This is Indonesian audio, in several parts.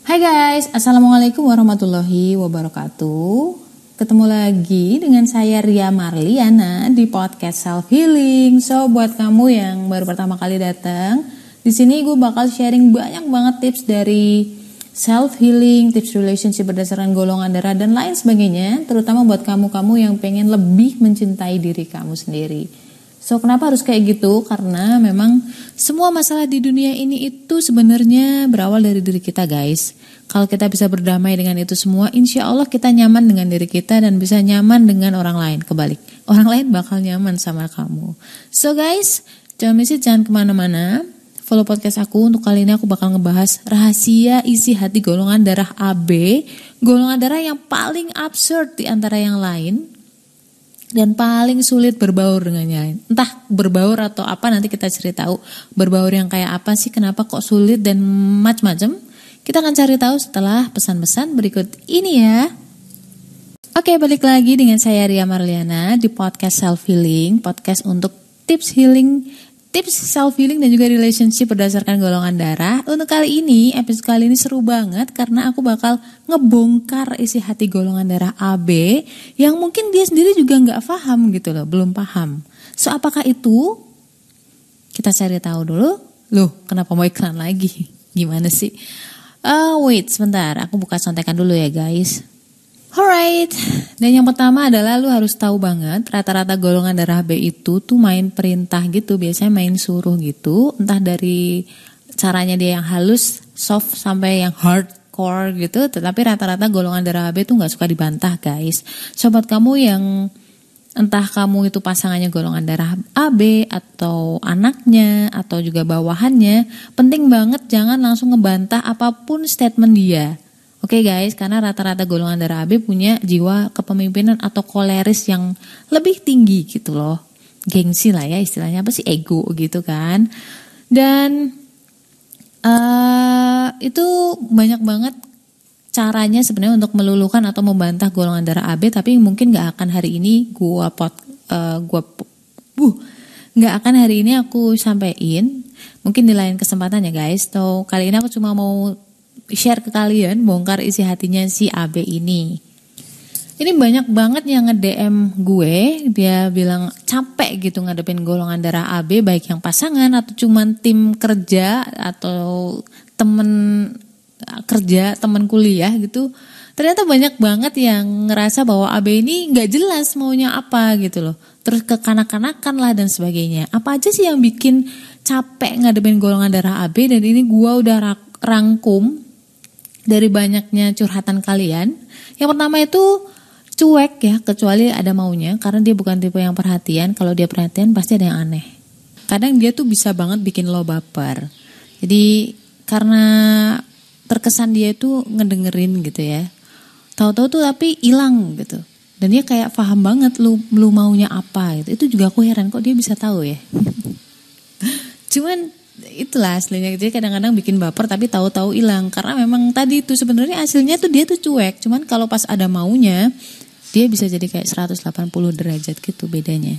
Hai guys, Assalamualaikum warahmatullahi wabarakatuh Ketemu lagi dengan saya Ria Marliana di podcast Self Healing So buat kamu yang baru pertama kali datang di sini gue bakal sharing banyak banget tips dari self healing, tips relationship berdasarkan golongan darah dan lain sebagainya, terutama buat kamu-kamu yang pengen lebih mencintai diri kamu sendiri. So kenapa harus kayak gitu? Karena memang semua masalah di dunia ini itu sebenarnya berawal dari diri kita guys. Kalau kita bisa berdamai dengan itu semua, insya Allah kita nyaman dengan diri kita dan bisa nyaman dengan orang lain. Kebalik, orang lain bakal nyaman sama kamu. So guys, jangan misi jangan ke mana-mana. Follow podcast aku untuk kali ini aku bakal ngebahas rahasia isi hati golongan darah AB, golongan darah yang paling absurd di antara yang lain dan paling sulit berbaur dengan yang lain. Entah berbaur atau apa nanti kita cari tahu. Berbaur yang kayak apa sih, kenapa kok sulit dan macam-macam. Kita akan cari tahu setelah pesan-pesan berikut ini ya. Oke, balik lagi dengan saya Ria Marliana di podcast Self Healing, podcast untuk tips healing tips self healing dan juga relationship berdasarkan golongan darah. Untuk kali ini, episode kali ini seru banget karena aku bakal ngebongkar isi hati golongan darah AB yang mungkin dia sendiri juga nggak paham gitu loh, belum paham. So apakah itu? Kita cari tahu dulu. Loh, kenapa mau iklan lagi? Gimana sih? Uh, wait, sebentar. Aku buka contekan dulu ya guys. Alright, dan yang pertama adalah lu harus tahu banget rata-rata golongan darah B itu tuh main perintah gitu, biasanya main suruh gitu, entah dari caranya dia yang halus, soft sampai yang hardcore gitu, tetapi rata-rata golongan darah B tuh nggak suka dibantah guys. Sobat kamu yang entah kamu itu pasangannya golongan darah AB atau anaknya atau juga bawahannya, penting banget jangan langsung ngebantah apa pun statement dia Oke okay guys, karena rata-rata golongan darah AB punya jiwa kepemimpinan atau koleris yang lebih tinggi gitu loh. Gengsi lah ya istilahnya apa sih ego gitu kan. Dan uh, itu banyak banget caranya sebenarnya untuk meluluhkan atau membantah golongan darah AB tapi mungkin nggak akan hari ini gua pot uh, gua uh nggak akan hari ini aku sampaikan mungkin di lain kesempatan ya guys. So kali ini aku cuma mau share ke kalian bongkar isi hatinya si AB ini. Ini banyak banget yang nge-DM gue, dia bilang capek gitu ngadepin golongan darah AB baik yang pasangan atau cuman tim kerja atau temen kerja, temen kuliah gitu. Ternyata banyak banget yang ngerasa bahwa AB ini nggak jelas maunya apa gitu loh. Terus kekanak-kanakan lah dan sebagainya. Apa aja sih yang bikin capek ngadepin golongan darah AB dan ini gue udah rangkum dari banyaknya curhatan kalian. Yang pertama itu cuek ya, kecuali ada maunya karena dia bukan tipe yang perhatian. Kalau dia perhatian pasti ada yang aneh. Kadang dia tuh bisa banget bikin lo baper. Jadi karena terkesan dia itu ngedengerin gitu ya. Tahu-tahu tuh tapi hilang gitu. Dan dia kayak paham banget lu lu maunya apa gitu. Itu juga aku heran kok dia bisa tahu ya. Cuman itulah aslinya. Jadi kadang-kadang bikin baper tapi tahu-tahu hilang. Karena memang tadi itu sebenarnya hasilnya tuh dia tuh cuek. Cuman kalau pas ada maunya dia bisa jadi kayak 180 derajat gitu bedanya.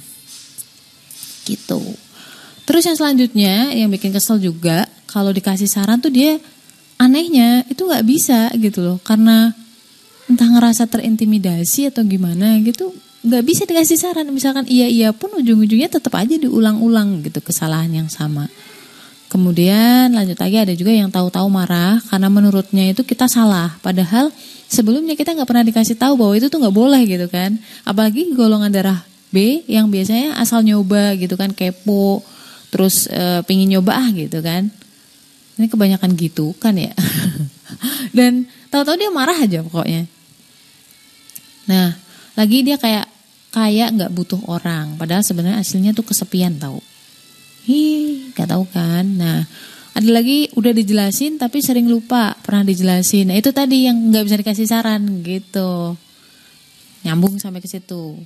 Gitu. Terus yang selanjutnya yang bikin kesel juga kalau dikasih saran tuh dia anehnya itu nggak bisa gitu loh. Karena entah ngerasa terintimidasi atau gimana gitu nggak bisa dikasih saran. Misalkan iya iya pun ujung-ujungnya tetap aja diulang-ulang gitu kesalahan yang sama Kemudian lanjut lagi ada juga yang tahu-tahu marah karena menurutnya itu kita salah. Padahal sebelumnya kita nggak pernah dikasih tahu bahwa itu tuh nggak boleh gitu kan. Apalagi golongan darah B yang biasanya asal nyoba gitu kan kepo terus e, pingin nyoba ah gitu kan. Ini kebanyakan gitu kan ya. Dan tahu-tahu dia marah aja pokoknya. Nah lagi dia kayak kayak nggak butuh orang. Padahal sebenarnya aslinya tuh kesepian tahu. Hi, gak tahu kan. Nah, ada lagi udah dijelasin tapi sering lupa pernah dijelasin. Nah, itu tadi yang nggak bisa dikasih saran gitu. Nyambung sampai ke situ.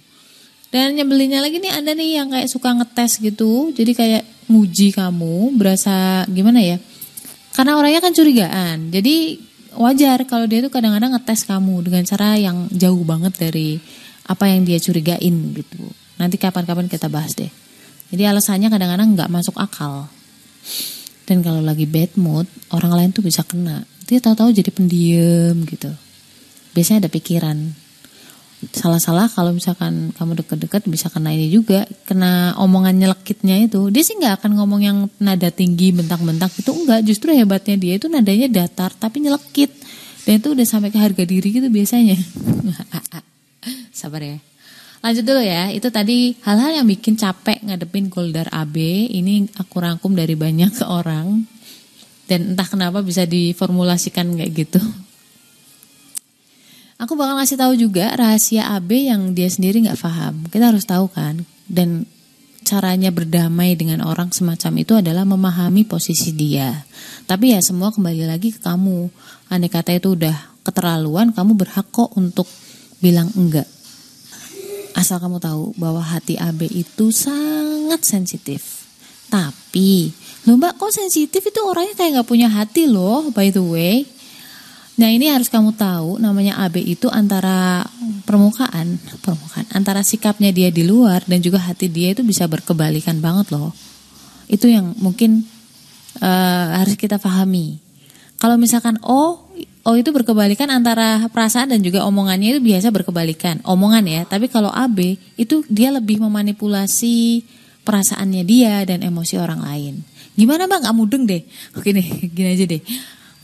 Dan nyebelinnya lagi nih ada nih yang kayak suka ngetes gitu. Jadi kayak muji kamu, berasa gimana ya? Karena orangnya kan curigaan. Jadi wajar kalau dia tuh kadang-kadang ngetes kamu dengan cara yang jauh banget dari apa yang dia curigain gitu. Nanti kapan-kapan kita bahas deh. Jadi alasannya kadang-kadang nggak masuk akal. Dan kalau lagi bad mood, orang lain tuh bisa kena. dia tahu-tahu jadi pendiam gitu. Biasanya ada pikiran. Salah-salah kalau misalkan kamu deket-deket bisa kena ini juga. Kena omongan nyelekitnya itu. Dia sih nggak akan ngomong yang nada tinggi bentak-bentak itu enggak justru hebatnya dia itu nadanya datar tapi nyelekit. Dan itu udah sampai ke harga diri gitu biasanya. Sabar ya lanjut dulu ya itu tadi hal-hal yang bikin capek ngadepin Goldar AB ini aku rangkum dari banyak orang dan entah kenapa bisa diformulasikan kayak gitu Aku bakal ngasih tahu juga rahasia AB yang dia sendiri nggak paham. Kita harus tahu kan. Dan caranya berdamai dengan orang semacam itu adalah memahami posisi dia. Tapi ya semua kembali lagi ke kamu. Andai kata itu udah keterlaluan, kamu berhak kok untuk bilang enggak. Asal kamu tahu bahwa hati AB itu sangat sensitif. Tapi, loh mbak kok sensitif itu orangnya kayak nggak punya hati loh by the way. Nah ini harus kamu tahu namanya AB itu antara permukaan, permukaan antara sikapnya dia di luar dan juga hati dia itu bisa berkebalikan banget loh. Itu yang mungkin uh, harus kita pahami. Kalau misalkan O, O itu berkebalikan antara perasaan dan juga omongannya itu biasa berkebalikan. Omongan ya, tapi kalau AB itu dia lebih memanipulasi perasaannya dia dan emosi orang lain. Gimana bang? Gak mudeng deh. Oke nih, gini aja deh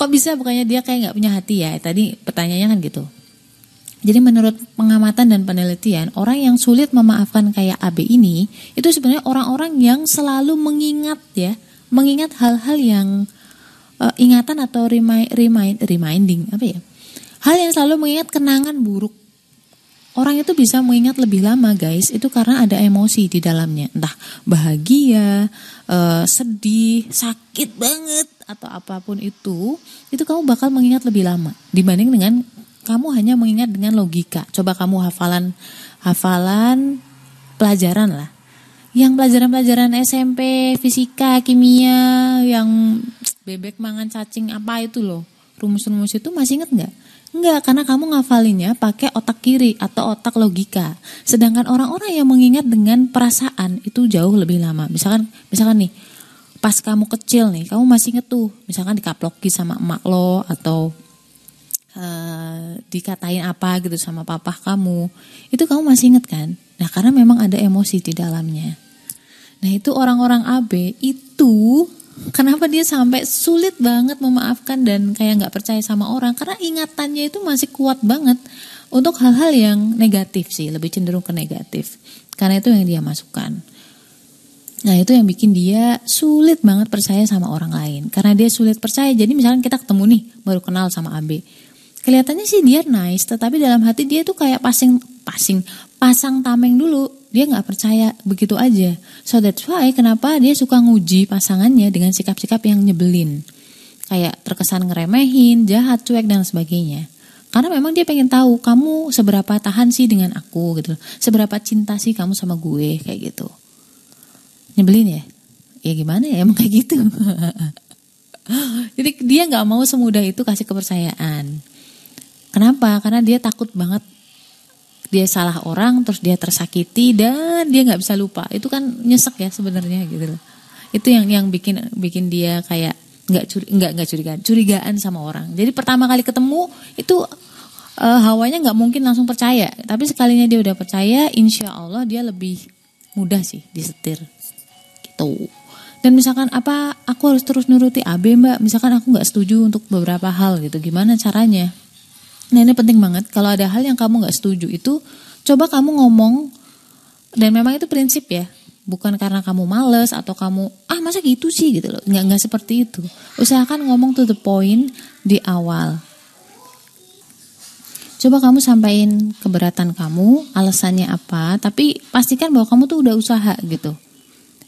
kok bisa bukannya dia kayak nggak punya hati ya tadi pertanyaannya kan gitu jadi menurut pengamatan dan penelitian orang yang sulit memaafkan kayak AB ini itu sebenarnya orang-orang yang selalu mengingat ya mengingat hal-hal yang uh, ingatan atau remind, remind reminding apa ya? Hal yang selalu mengingat kenangan buruk. Orang itu bisa mengingat lebih lama guys. Itu karena ada emosi di dalamnya. Entah bahagia, uh, sedih, sakit banget Atau apa pun itu Itu kamu bakal mengingat lebih lama Dibanding dengan kamu hanya mengingat dengan logika. Coba kamu hafalan Hafalan pelajaran lah. Yang pelajaran-pelajaran SMP, fisika, kimia Yang bebek mangan cacing apa itu loh Rumus-rumus itu masih inget nggak? Enggak, karena kamu ngafalinnya pakai otak kiri atau otak logika. Sedangkan orang-orang yang mengingat dengan perasaan itu jauh lebih lama. Misalkan misalkan nih, pas kamu kecil nih, kamu masih inget tuh, misalkan dikaploki sama emak lo atau uh, dikatain apa gitu sama papa kamu. Itu kamu masih inget kan? Nah, karena memang ada emosi di dalamnya. Nah, itu orang-orang AB itu Kenapa dia sampai sulit banget memaafkan dan kayak nggak percaya sama orang? Karena ingatannya itu masih kuat banget untuk hal-hal yang negatif sih, lebih cenderung ke negatif. Karena itu yang dia masukkan. Nah itu yang bikin dia sulit banget percaya sama orang lain. Karena dia sulit percaya. Jadi misalnya kita ketemu nih, baru kenal sama AB. Kelihatannya sih dia nice, tetapi dalam hati dia tuh kayak pasing, pasing, pasang tameng dulu dia nggak percaya begitu aja. So that's why kenapa dia suka nguji pasangannya dengan sikap-sikap yang nyebelin. Kayak terkesan ngeremehin, jahat, cuek dan sebagainya. Karena memang dia pengen tahu kamu seberapa tahan sih dengan aku gitu. Seberapa cinta sih kamu sama gue kayak gitu. Nyebelin ya? Ya gimana ya emang kayak gitu. Jadi dia nggak mau semudah itu kasih kepercayaan. Kenapa? Karena dia takut banget dia salah orang terus dia tersakiti dan dia nggak bisa lupa. Itu kan nyesek ya sebenarnya gitu loh. Itu yang yang bikin bikin dia kayak nggak curi nggak nggak curigaan curigaan sama orang. Jadi pertama kali ketemu itu uh, hawanya nggak mungkin langsung percaya. Tapi sekalinya dia udah percaya insya Allah dia lebih mudah sih disetir. Gitu. Dan misalkan apa aku harus terus nuruti AB mbak? Misalkan aku nggak setuju untuk beberapa hal gitu. Gimana caranya Nah ini penting banget. Kalau ada hal yang kamu nggak setuju itu coba kamu ngomong. Dan memang itu prinsip ya. Bukan karena kamu males atau kamu ah masa gitu sih? gitu loh. Nggak nggak seperti itu. Usahakan ngomong to the point di awal. Coba kamu sampaikan keberatan kamu alasannya apa tapi pastikan bahwa kamu tuh udah usaha gitu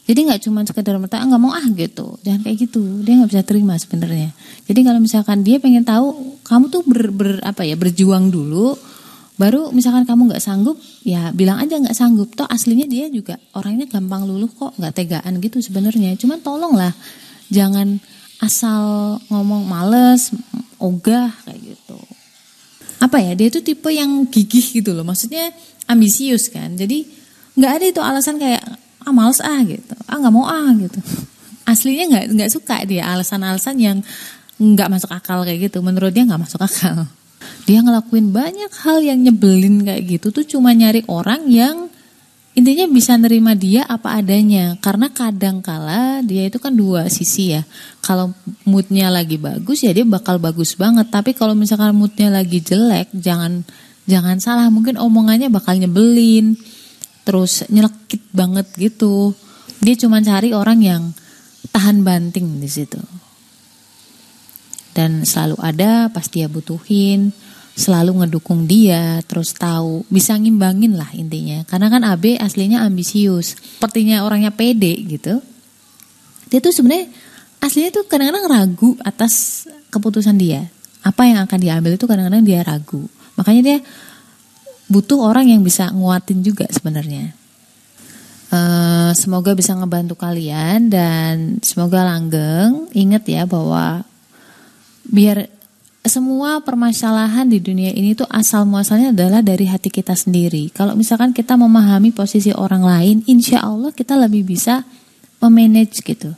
jadi nggak cuma sekedar ah, nggak mau ah gitu, jangan kayak gitu. Dia nggak bisa terima sebenarnya. Jadi kalau misalkan dia pengen tahu kamu tuh ber, ber apa ya berjuang dulu, baru misalkan kamu nggak sanggup, ya bilang aja nggak sanggup. Toh aslinya dia juga orangnya gampang luluh kok, nggak tegaan gitu sebenarnya. Cuman tolonglah jangan asal ngomong males, ogah kayak gitu. Apa ya dia itu tipe yang gigih gitu loh, maksudnya ambisius kan. Jadi nggak ada itu alasan kayak ah males ah gitu ah nggak mau ah gitu. Aslinya nggak nggak suka dia alasan-alasan yang nggak masuk akal kayak gitu. Menurut dia nggak masuk akal. Dia ngelakuin banyak hal yang nyebelin kayak gitu tuh cuma nyari orang yang intinya bisa nerima dia apa adanya. Karena kadang kala dia itu kan dua sisi ya. Kalau moodnya lagi bagus ya dia bakal bagus banget. Tapi kalau misalkan moodnya lagi jelek jangan jangan salah. Mungkin omongannya bakal nyebelin terus nyelekit banget gitu dia cuma cari orang yang tahan banting di situ dan selalu ada pas dia butuhin selalu ngedukung dia, terus tahu bisa ngimbangin lah intinya. Karena kan AB aslinya ambisius, sepertinya orangnya pede gitu. Dia tuh sebenarnya aslinya tuh kadang-kadang ragu atas keputusan dia. Apa yang akan diambil itu kadang-kadang dia ragu. Makanya dia butuh orang yang bisa nguatin juga sebenarnya. Uh, semoga bisa ngebantu kalian dan semoga langgeng. Ingat ya bahwa biar semua permasalahan di dunia ini tuh asal muasalnya adalah dari hati kita sendiri. Kalau misalkan kita memahami posisi orang lain, insya Allah kita lebih bisa memanage gitu.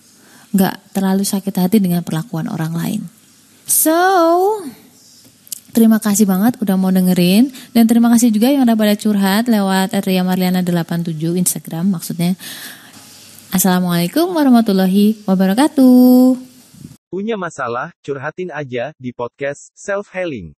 Nggak terlalu sakit hati dengan perlakuan orang lain. So, terima kasih banget udah mau dengerin. Dan terima kasih juga yang udah pada curhat lewat Ria Marliana 87 Instagram maksudnya. Assalamualaikum warahmatullahi wabarakatuh. Punya masalah, curhatin aja di podcast Self Healing.